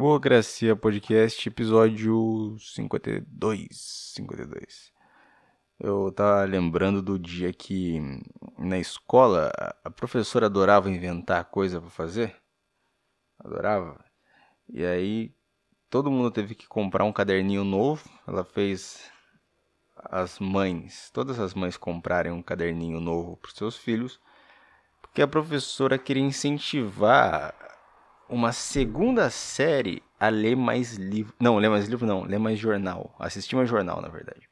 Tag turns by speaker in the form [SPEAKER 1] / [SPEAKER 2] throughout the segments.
[SPEAKER 1] Burocracia Podcast, episódio 52. 52. Eu tava lembrando do dia que na escola a professora adorava inventar coisa para fazer. Adorava. E aí todo mundo teve que comprar um caderninho novo. Ela fez as mães, todas as mães comprarem um caderninho novo para seus filhos, porque a professora queria incentivar uma segunda série a ler mais livro. Não, ler mais livro não, ler mais jornal. Assistir mais jornal, na verdade.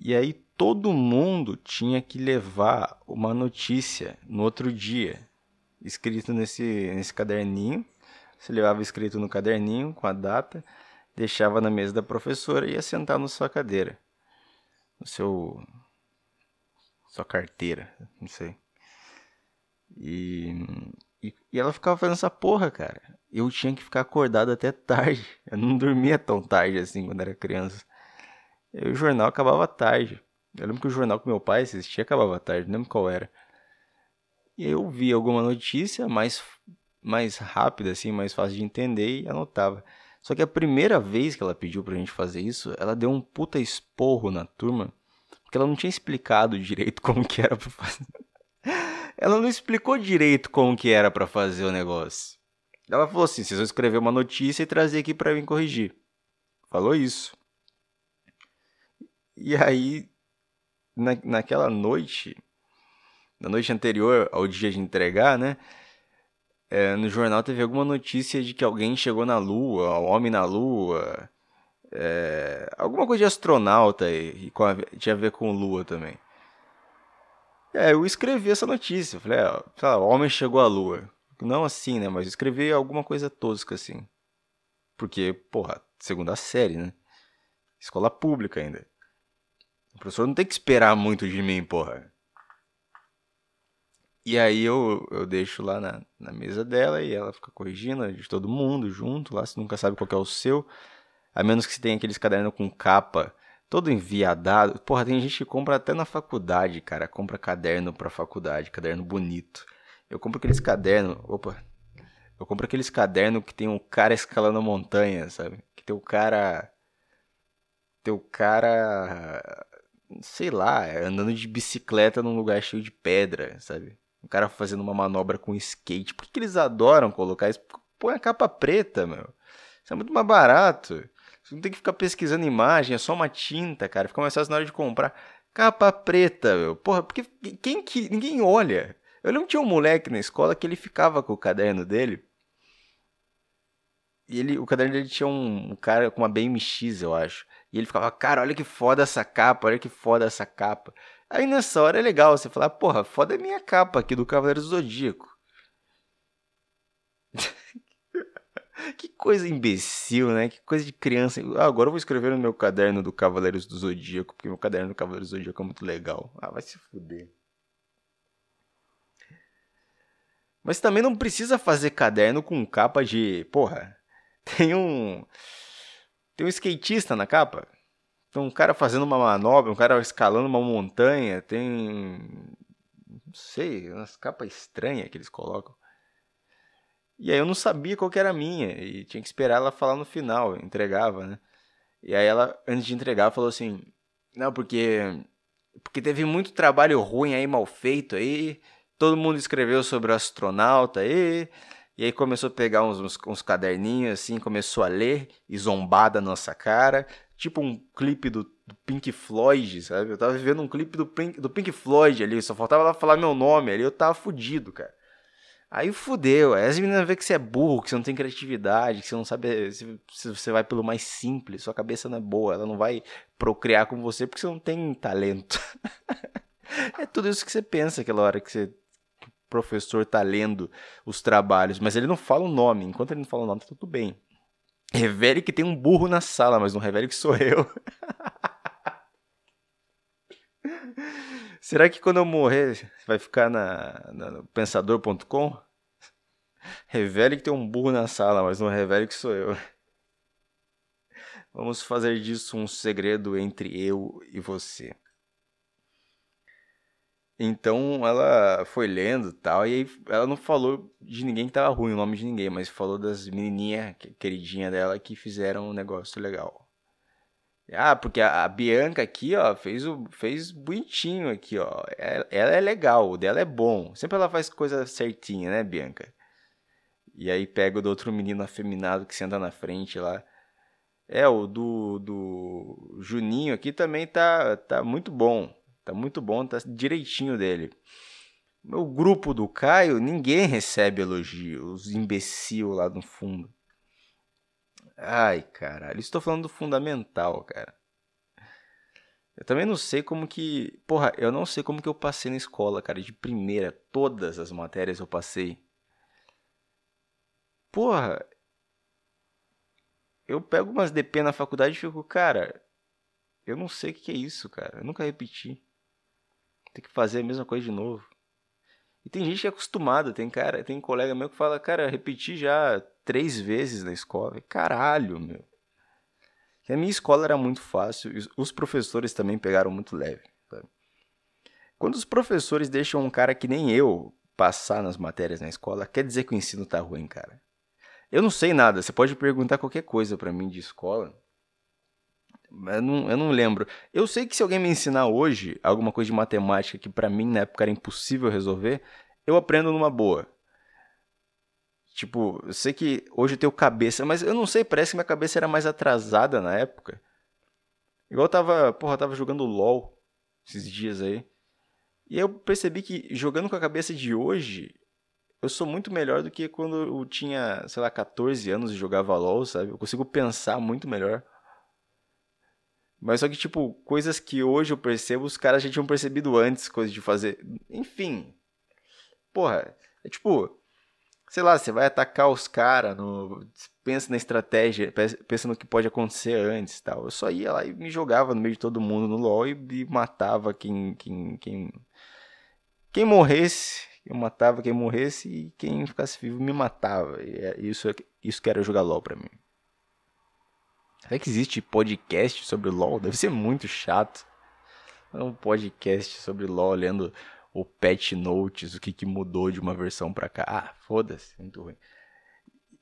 [SPEAKER 1] E aí todo mundo tinha que levar uma notícia no outro dia, escrito nesse, nesse caderninho. Você levava escrito no caderninho com a data, deixava na mesa da professora e ia sentar na sua cadeira. No seu. sua carteira, não sei. E e, e ela ficava fazendo essa porra, cara. Eu tinha que ficar acordado até tarde. Eu não dormia tão tarde assim quando era criança. E o jornal acabava tarde. Eu lembro que o jornal que meu pai assistia acabava tarde, não lembro qual era. E eu via alguma notícia mais, mais rápida, assim, mais fácil de entender e anotava. Só que a primeira vez que ela pediu pra gente fazer isso, ela deu um puta esporro na turma, porque ela não tinha explicado direito como que era pra fazer. Ela não explicou direito como que era para fazer o negócio. Ela falou assim: vocês vão escrever uma notícia e trazer aqui para mim corrigir. Falou isso. E aí, na, naquela noite, na noite anterior ao dia de entregar, né? É, no jornal teve alguma notícia de que alguém chegou na Lua, um homem na Lua, é, alguma coisa de astronauta e, e a, tinha a ver com Lua também. É, eu escrevi essa notícia. Falei, é, lá, o homem chegou à lua. Não assim, né? Mas escrevi alguma coisa tosca assim. Porque, porra, segunda série, né? Escola pública ainda. O professor não tem que esperar muito de mim, porra. E aí eu, eu deixo lá na, na mesa dela e ela fica corrigindo de todo mundo junto lá. Você nunca sabe qual é o seu. A menos que você tenha aqueles cadernos com capa todo enviadado. Porra, tem gente que compra até na faculdade, cara. Compra caderno pra faculdade, caderno bonito. Eu compro aqueles cadernos. Opa! Eu compro aqueles cadernos que tem um cara escalando montanha, sabe? Que tem o cara. Tem o cara. Sei lá, andando de bicicleta num lugar cheio de pedra, sabe? O cara fazendo uma manobra com skate. Por que, que eles adoram colocar isso? Põe a capa preta, meu. Isso é muito mais barato. Você não tem que ficar pesquisando imagem, é só uma tinta, cara. Fica mais fácil na hora de comprar. Capa preta, meu. Porra, porque quem que. Ninguém olha. Eu lembro que tinha um moleque na escola que ele ficava com o caderno dele. E ele, o caderno dele tinha um, um cara com uma BMX, eu acho. E ele ficava, cara, olha que foda essa capa, olha que foda essa capa. Aí nessa hora é legal você falar, porra, foda a minha capa aqui do Cavaleiro do Zodíaco. que coisa imbecil, né? Que coisa de criança. Ah, agora eu vou escrever no meu caderno do Cavaleiros do Zodíaco, porque meu caderno do Cavaleiros do Zodíaco é muito legal. Ah, vai se fuder. Mas também não precisa fazer caderno com capa de. Porra, tem um. Tem um skatista na capa. Tem um cara fazendo uma manobra, um cara escalando uma montanha. Tem. Não sei, umas capas estranhas que eles colocam. E aí eu não sabia qual que era a minha. E tinha que esperar ela falar no final. Entregava, né? E aí ela, antes de entregar, falou assim: Não, porque. Porque teve muito trabalho ruim aí, mal feito aí. Todo mundo escreveu sobre o astronauta aí. E aí começou a pegar uns, uns, uns caderninhos assim, começou a ler e zombar da nossa cara. Tipo um clipe do, do, Pink Floyd, sabe? Eu tava vivendo um clipe do Pink, do Pink Floyd ali, só faltava ela falar meu nome ali, eu tava fudido, cara. Aí fudeu. Aí as meninas vê que você é burro, que você não tem criatividade, que você não sabe se, se, você vai pelo mais simples, sua cabeça não é boa, ela não vai procriar com você porque você não tem talento. é tudo isso que você pensa aquela hora que, você, que o professor tá lendo os trabalhos, mas ele não fala o nome. Enquanto ele não fala o nome, tá tudo bem. Revele que tem um burro na sala, mas não revele que sou eu. Será que quando eu morrer vai ficar na, na pensador.com? Revele que tem um burro na sala, mas não revele que sou eu. Vamos fazer disso um segredo entre eu e você. Então ela foi lendo tal, e aí ela não falou de ninguém que tava ruim, o nome de ninguém, mas falou das menininhas queridinha dela que fizeram um negócio legal. Ah, porque a, a Bianca aqui, ó, fez o fez bonitinho aqui, ó. Ela, é, ela é legal, o dela é bom. Sempre ela faz coisa certinha, né, Bianca? E aí pega o do outro menino afeminado que senta na frente lá. É, o do, do Juninho aqui também tá, tá muito bom. Tá muito bom, tá direitinho dele. O grupo do Caio, ninguém recebe elogio. Os imbecil lá no fundo. Ai, caralho. Estou falando do fundamental, cara. Eu também não sei como que. Porra, eu não sei como que eu passei na escola, cara. De primeira, todas as matérias eu passei. Porra. Eu pego umas DP na faculdade e fico, cara. Eu não sei o que é isso, cara. Eu nunca repeti. Tem que fazer a mesma coisa de novo. E tem gente que é acostumada. Tem cara, tem colega meu que fala, cara, repeti já três vezes na escola. Caralho, meu. E a minha escola era muito fácil, os professores também pegaram muito leve. Sabe? Quando os professores deixam um cara que nem eu passar nas matérias na escola, quer dizer que o ensino tá ruim, cara. Eu não sei nada, você pode perguntar qualquer coisa para mim de escola. Eu não, eu não lembro. Eu sei que se alguém me ensinar hoje alguma coisa de matemática que para mim na época era impossível resolver, eu aprendo numa boa. Tipo, eu sei que hoje eu tenho cabeça, mas eu não sei, parece que minha cabeça era mais atrasada na época. Igual eu tava, porra, eu tava jogando LOL esses dias aí. E eu percebi que jogando com a cabeça de hoje, eu sou muito melhor do que quando eu tinha, sei lá, 14 anos e jogava LOL, sabe? Eu consigo pensar muito melhor. Mas só que, tipo, coisas que hoje eu percebo, os caras já tinham percebido antes, coisas de fazer. Enfim. Porra, é tipo, sei lá, você vai atacar os caras, pensa na estratégia, pensa no que pode acontecer antes tal. Eu só ia lá e me jogava no meio de todo mundo no LoL e, e matava quem, quem, quem, quem morresse, eu matava quem morresse e quem ficasse vivo me matava. E é isso, isso que era jogar LoL pra mim. Será que existe podcast sobre LoL? Deve ser muito chato. Um podcast sobre LoL lendo o patch notes, o que, que mudou de uma versão para cá. Ah, foda-se, muito ruim.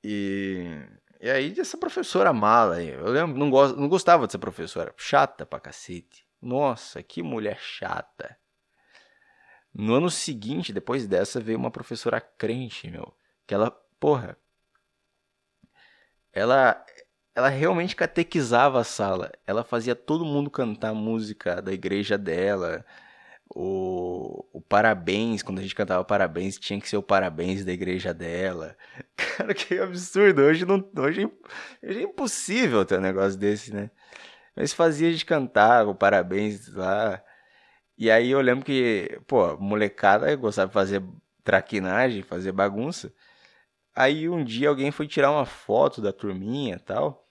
[SPEAKER 1] E, e aí essa professora mala aí, eu lembro, não, gost, não gostava dessa professora, chata pra cacete. Nossa, que mulher chata. No ano seguinte, depois dessa, veio uma professora crente, meu, que ela, porra, ela ela realmente catequizava a sala. Ela fazia todo mundo cantar música da igreja dela o, o, parabéns, quando a gente cantava parabéns, tinha que ser o parabéns da igreja dela. Cara, que absurdo. Hoje, não, hoje, hoje é impossível ter um negócio desse, né? Mas fazia a gente cantar o parabéns lá. E aí eu lembro que, pô, molecada gostava de fazer traquinagem, fazer bagunça. Aí um dia alguém foi tirar uma foto da turminha tal.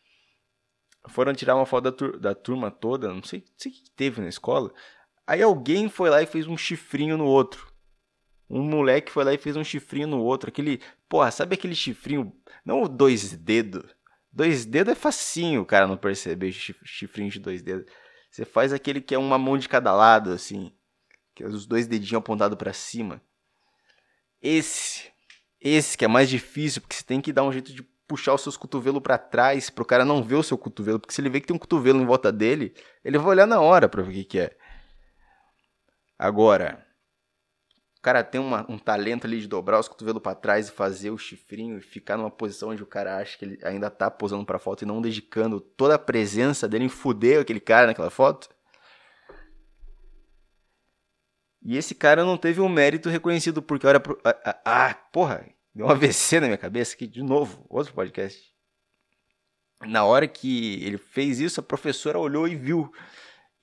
[SPEAKER 1] Foram tirar uma foto da, tur da turma toda, não sei, não sei o que teve na escola. Aí alguém foi lá e fez um chifrinho no outro. Um moleque foi lá e fez um chifrinho no outro. Aquele. Porra, sabe aquele chifrinho. Não dois dedos. Dois dedos é facinho o cara não perceber chifrinho de dois dedos. Você faz aquele que é uma mão de cada lado, assim. Que é os dois dedinhos apontados para cima. Esse. Esse que é mais difícil, porque você tem que dar um jeito de puxar os seus cotovelos para trás, pro cara não ver o seu cotovelo. Porque se ele vê que tem um cotovelo em volta dele, ele vai olhar na hora pra ver o que, que é. Agora, cara tem uma, um talento ali de dobrar os cotovelos para trás e fazer o chifrinho e ficar numa posição onde o cara acha que ele ainda tá posando pra foto e não dedicando toda a presença dele em fuder aquele cara naquela foto. E esse cara não teve um mérito reconhecido porque olha pro. Ah, ah, porra, deu um AVC na minha cabeça aqui de novo, outro podcast. Na hora que ele fez isso, a professora olhou e viu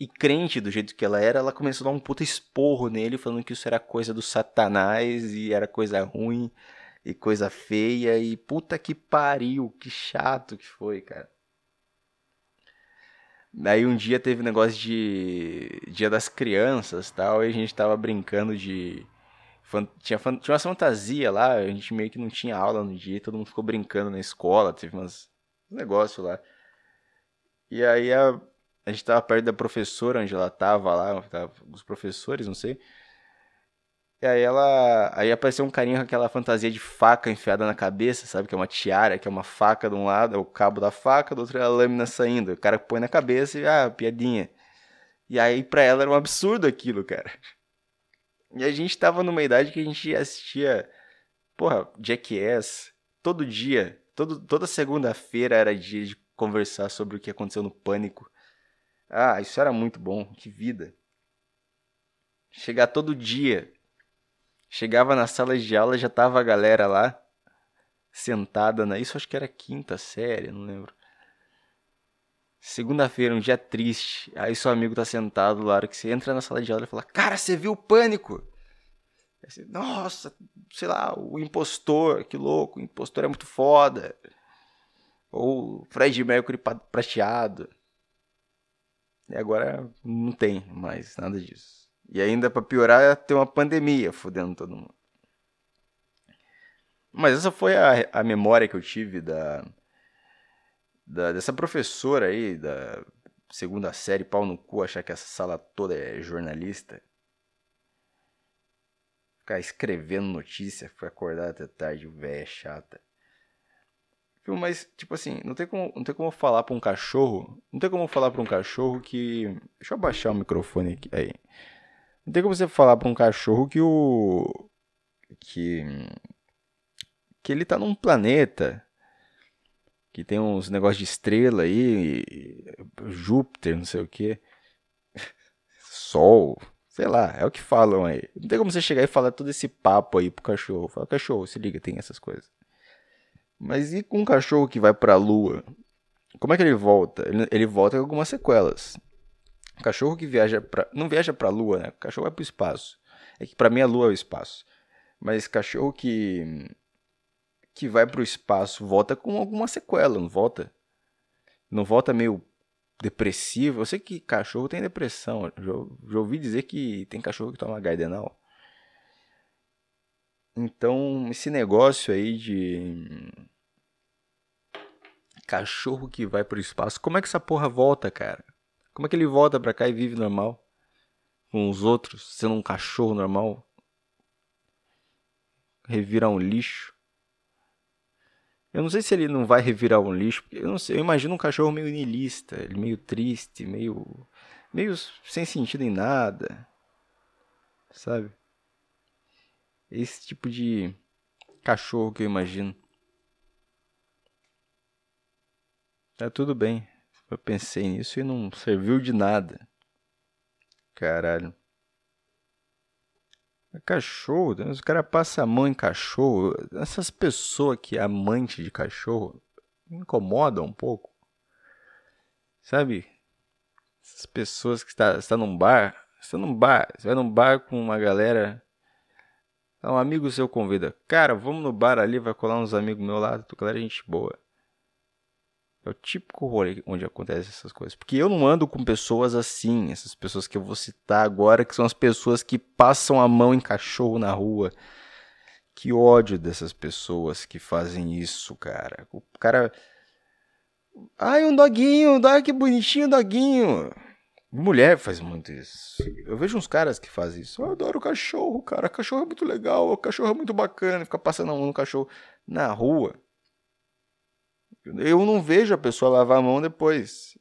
[SPEAKER 1] e crente do jeito que ela era, ela começou a dar um puta esporro nele, falando que isso era coisa do satanás e era coisa ruim e coisa feia e puta que pariu, que chato que foi, cara. Daí um dia teve negócio de Dia das Crianças tal, e a gente tava brincando de. Tinha, tinha uma fantasia lá, a gente meio que não tinha aula no dia, todo mundo ficou brincando na escola, teve umas um negócio lá. E aí a, a gente tava perto da professora onde ela tava lá, tava, os professores, não sei. E aí ela. Aí apareceu um carinha com aquela fantasia de faca enfiada na cabeça, sabe? Que é uma tiara, que é uma faca de um lado, é o cabo da faca, do outro é a lâmina saindo. O cara põe na cabeça e, ah, piadinha. E aí pra ela era um absurdo aquilo, cara. E a gente tava numa idade que a gente assistia, porra, Jackass, todo dia. Todo, toda segunda-feira era dia de conversar sobre o que aconteceu no Pânico. Ah, isso era muito bom, que vida. Chegar todo dia Chegava na sala de aula, já tava a galera lá, sentada na. Isso acho que era quinta série, não lembro. Segunda-feira, um dia triste. Aí seu amigo tá sentado lá, que você entra na sala de aula e fala: Cara, você viu o pânico? Você, Nossa, sei lá, o impostor, que louco, o impostor é muito foda. Ou Fred Mercury prateado. E agora não tem mais nada disso. E ainda para piorar, tem uma pandemia fudendo todo mundo. Mas essa foi a, a memória que eu tive da, da dessa professora aí da segunda série, pau no cu, achar que essa sala toda é jornalista. Ficar escrevendo notícia, ficar acordar até tarde, velha chata. Mas, tipo assim, não tem como, não tem como falar pra um cachorro. Não tem como falar pra um cachorro que. Deixa eu abaixar o microfone aqui. Aí. Não tem como você falar para um cachorro que o. que. que ele tá num planeta. Que tem uns negócios de estrela aí. Júpiter, não sei o que. Sol. Sei lá, é o que falam aí. Não tem como você chegar e falar todo esse papo aí pro cachorro. Fala, cachorro, se liga, tem essas coisas. Mas e com um cachorro que vai pra lua? Como é que ele volta? Ele, ele volta com algumas sequelas. Cachorro que viaja para não viaja para a lua, né? O cachorro vai para o espaço. É que para mim a lua é o espaço. Mas cachorro que que vai para o espaço volta com alguma sequela, não volta? Não volta meio depressivo. Eu sei que cachorro tem depressão. Já, já ouvi dizer que tem cachorro que toma Gardenal. Então, esse negócio aí de cachorro que vai para o espaço, como é que essa porra volta, cara? Como é que ele volta pra cá e vive normal? Com os outros, sendo um cachorro normal? Revirar um lixo? Eu não sei se ele não vai revirar um lixo, eu não sei, eu imagino um cachorro meio niilista, meio triste, meio meio sem sentido em nada. Sabe? Esse tipo de cachorro que eu imagino. Tá tudo bem. Eu pensei nisso e não serviu de nada. Caralho. É cachorro, né? os caras passam a mão em cachorro. Essas pessoas que é amante de cachorro incomodam um pouco. Sabe? Essas pessoas que está, está num bar. Você está num bar, você vai num bar com uma galera. Um amigo seu convida. Cara, vamos no bar ali, vai colar uns amigos meus lá, tu galera gente boa. É o típico rolê onde acontecem essas coisas. Porque eu não ando com pessoas assim, essas pessoas que eu vou citar agora, que são as pessoas que passam a mão em cachorro na rua. Que ódio dessas pessoas que fazem isso, cara. O cara. Ai, um doguinho, dog, que bonitinho doguinho. Mulher faz muito isso. Eu vejo uns caras que fazem isso. Eu adoro cachorro, cara. Cachorro é muito legal, o cachorro é muito bacana. Ficar passando a mão no cachorro na rua. Eu não vejo a pessoa lavar a mão depois.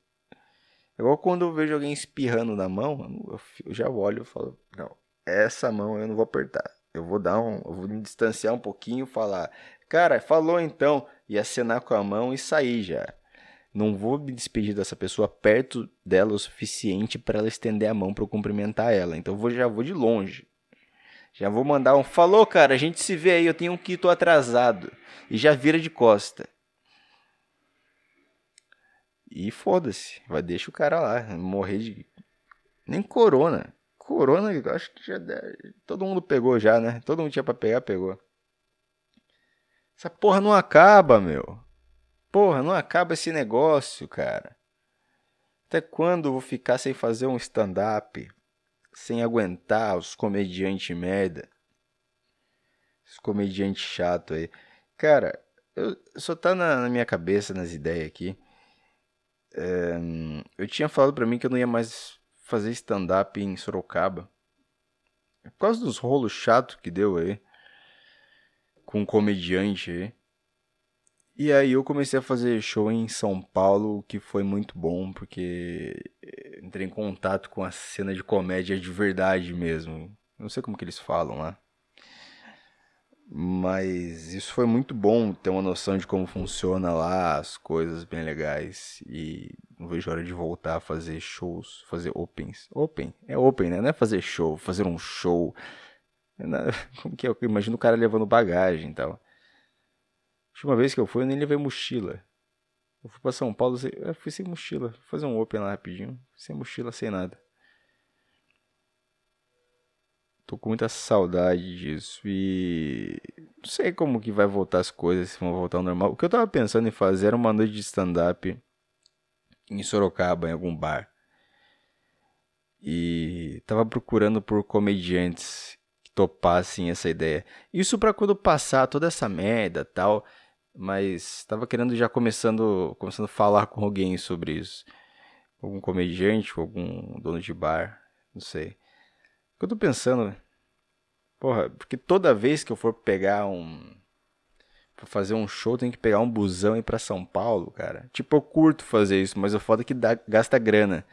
[SPEAKER 1] É igual quando eu vejo alguém espirrando na mão, eu já olho e falo, não, essa mão eu não vou apertar. Eu vou dar um, eu vou me distanciar um pouquinho, falar, cara, falou então, e acenar com a mão e sair já. Não vou me despedir dessa pessoa perto dela o suficiente para ela estender a mão para eu cumprimentar ela. Então eu vou, já vou de longe. Já vou mandar um falou, cara, a gente se vê aí, eu tenho um que atrasado. E já vira de costa. E foda-se, vai deixa o cara lá, morrer de. Nem corona. Corona, acho que já todo mundo pegou já, né? Todo mundo tinha pra pegar, pegou. Essa porra não acaba, meu. Porra, não acaba esse negócio, cara. Até quando eu vou ficar sem fazer um stand-up? Sem aguentar os comediantes merda? Os comediantes chato aí. Cara, eu, só tá na, na minha cabeça, nas ideias aqui é, eu tinha falado para mim que eu não ia mais fazer stand-up em Sorocaba. Por causa dos rolos chato que deu aí. Com um comediante aí. E aí eu comecei a fazer show em São Paulo, que foi muito bom, porque entrei em contato com a cena de comédia de verdade mesmo. Não sei como que eles falam lá. Mas isso foi muito bom ter uma noção de como funciona lá, as coisas bem legais. E não vejo hora de voltar a fazer shows, fazer opens. Open? É open, né? Não é fazer show, fazer um show. Como que é? Eu imagino o cara levando bagagem e tal. A última vez que eu fui, eu nem levei mochila. Eu fui pra São Paulo, eu fui sem mochila. Fui fazer um open lá rapidinho. Sem mochila, sem nada. Tô com muita saudade disso e não sei como que vai voltar as coisas, se vão voltar ao normal. O que eu tava pensando em fazer era uma noite de stand-up em Sorocaba, em algum bar. E tava procurando por comediantes que topassem essa ideia. Isso para quando passar toda essa merda, tal, mas tava querendo já começando, começando a falar com alguém sobre isso. Algum comediante, algum dono de bar, não sei. Eu tô pensando, porra, porque toda vez que eu for pegar um pra fazer um show, tem que pegar um busão e ir pra São Paulo, cara. Tipo, eu curto fazer isso, mas o foda é que dá, gasta grana.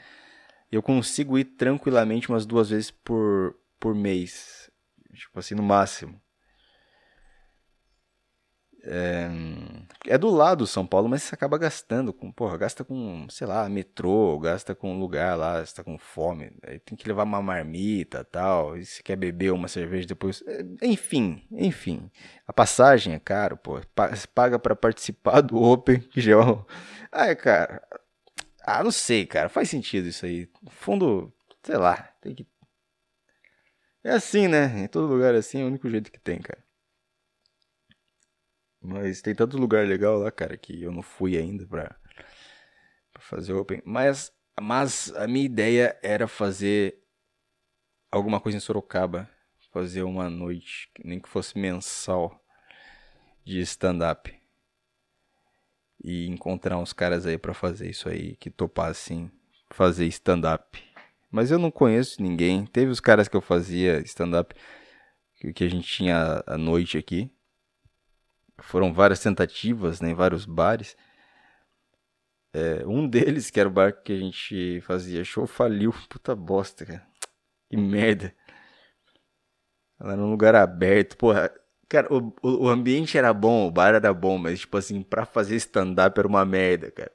[SPEAKER 1] Eu consigo ir tranquilamente umas duas vezes por, por mês. Tipo assim, no máximo. É, é do lado São Paulo, mas você acaba gastando com, porra, gasta com, sei lá, metrô, gasta com lugar lá, você tá com fome, aí tem que levar uma marmita tal, e se quer beber uma cerveja depois, é, enfim, enfim. A passagem é caro, pô, paga para participar do Open, que já é cara, ah, não sei, cara, faz sentido isso aí. No fundo, sei lá, tem que... É assim, né? Em todo lugar é assim, é o único jeito que tem, cara. Mas tem tanto lugar legal lá, cara, que eu não fui ainda pra, pra fazer Open. Mas, mas a minha ideia era fazer alguma coisa em Sorocaba. Fazer uma noite, nem que fosse mensal, de stand-up. E encontrar uns caras aí para fazer isso aí, que topassem fazer stand-up. Mas eu não conheço ninguém. Teve os caras que eu fazia stand-up, que a gente tinha a noite aqui foram várias tentativas né, em vários bares. É, um deles, que era o bar que a gente fazia show, faliu. Puta bosta, cara. Que merda. Ela era um lugar aberto. Porra, cara, o, o ambiente era bom, o bar era bom, mas, tipo assim, pra fazer stand-up era uma merda, cara.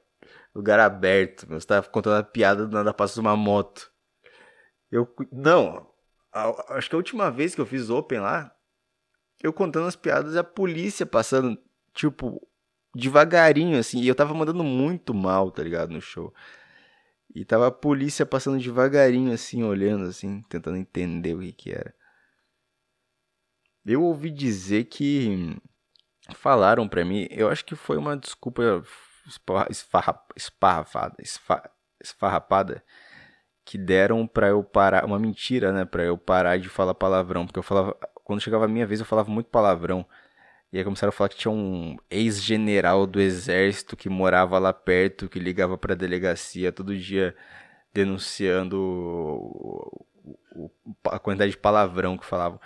[SPEAKER 1] Lugar aberto, meu. Você tava contando a piada do nada passa uma moto. Eu. Não. A, acho que a última vez que eu fiz open lá, eu contando as piadas e a polícia passando, tipo, devagarinho, assim. E eu tava mandando muito mal, tá ligado? No show. E tava a polícia passando devagarinho, assim, olhando, assim, tentando entender o que que era. Eu ouvi dizer que falaram pra mim, eu acho que foi uma desculpa esfarra, esparrafada, esfarrapada, que deram pra eu parar, uma mentira, né, pra eu parar de falar palavrão, porque eu falava, quando chegava a minha vez, eu falava muito palavrão. E aí começaram a falar que tinha um ex-general do exército que morava lá perto, que ligava pra delegacia todo dia denunciando o, o, a quantidade de palavrão que falavam.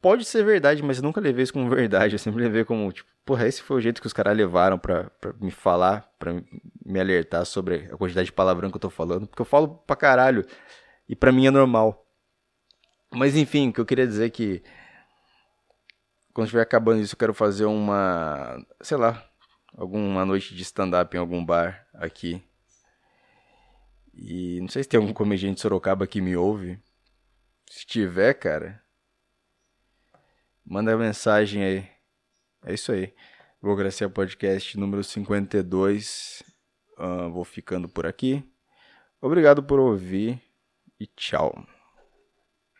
[SPEAKER 1] Pode ser verdade, mas eu nunca levei isso como verdade. Eu sempre levei como, tipo, porra, esse foi o jeito que os caras levaram pra, pra me falar, pra me alertar sobre a quantidade de palavrão que eu tô falando. Porque eu falo pra caralho. E pra mim é normal. Mas enfim, o que eu queria dizer é que quando estiver acabando isso, eu quero fazer uma, sei lá, alguma noite de stand-up em algum bar aqui. E não sei se tem algum comediante de Sorocaba que me ouve. Se tiver, cara, manda mensagem aí. É isso aí. Burocracia Podcast número 52. Uh, vou ficando por aqui. Obrigado por ouvir e tchau.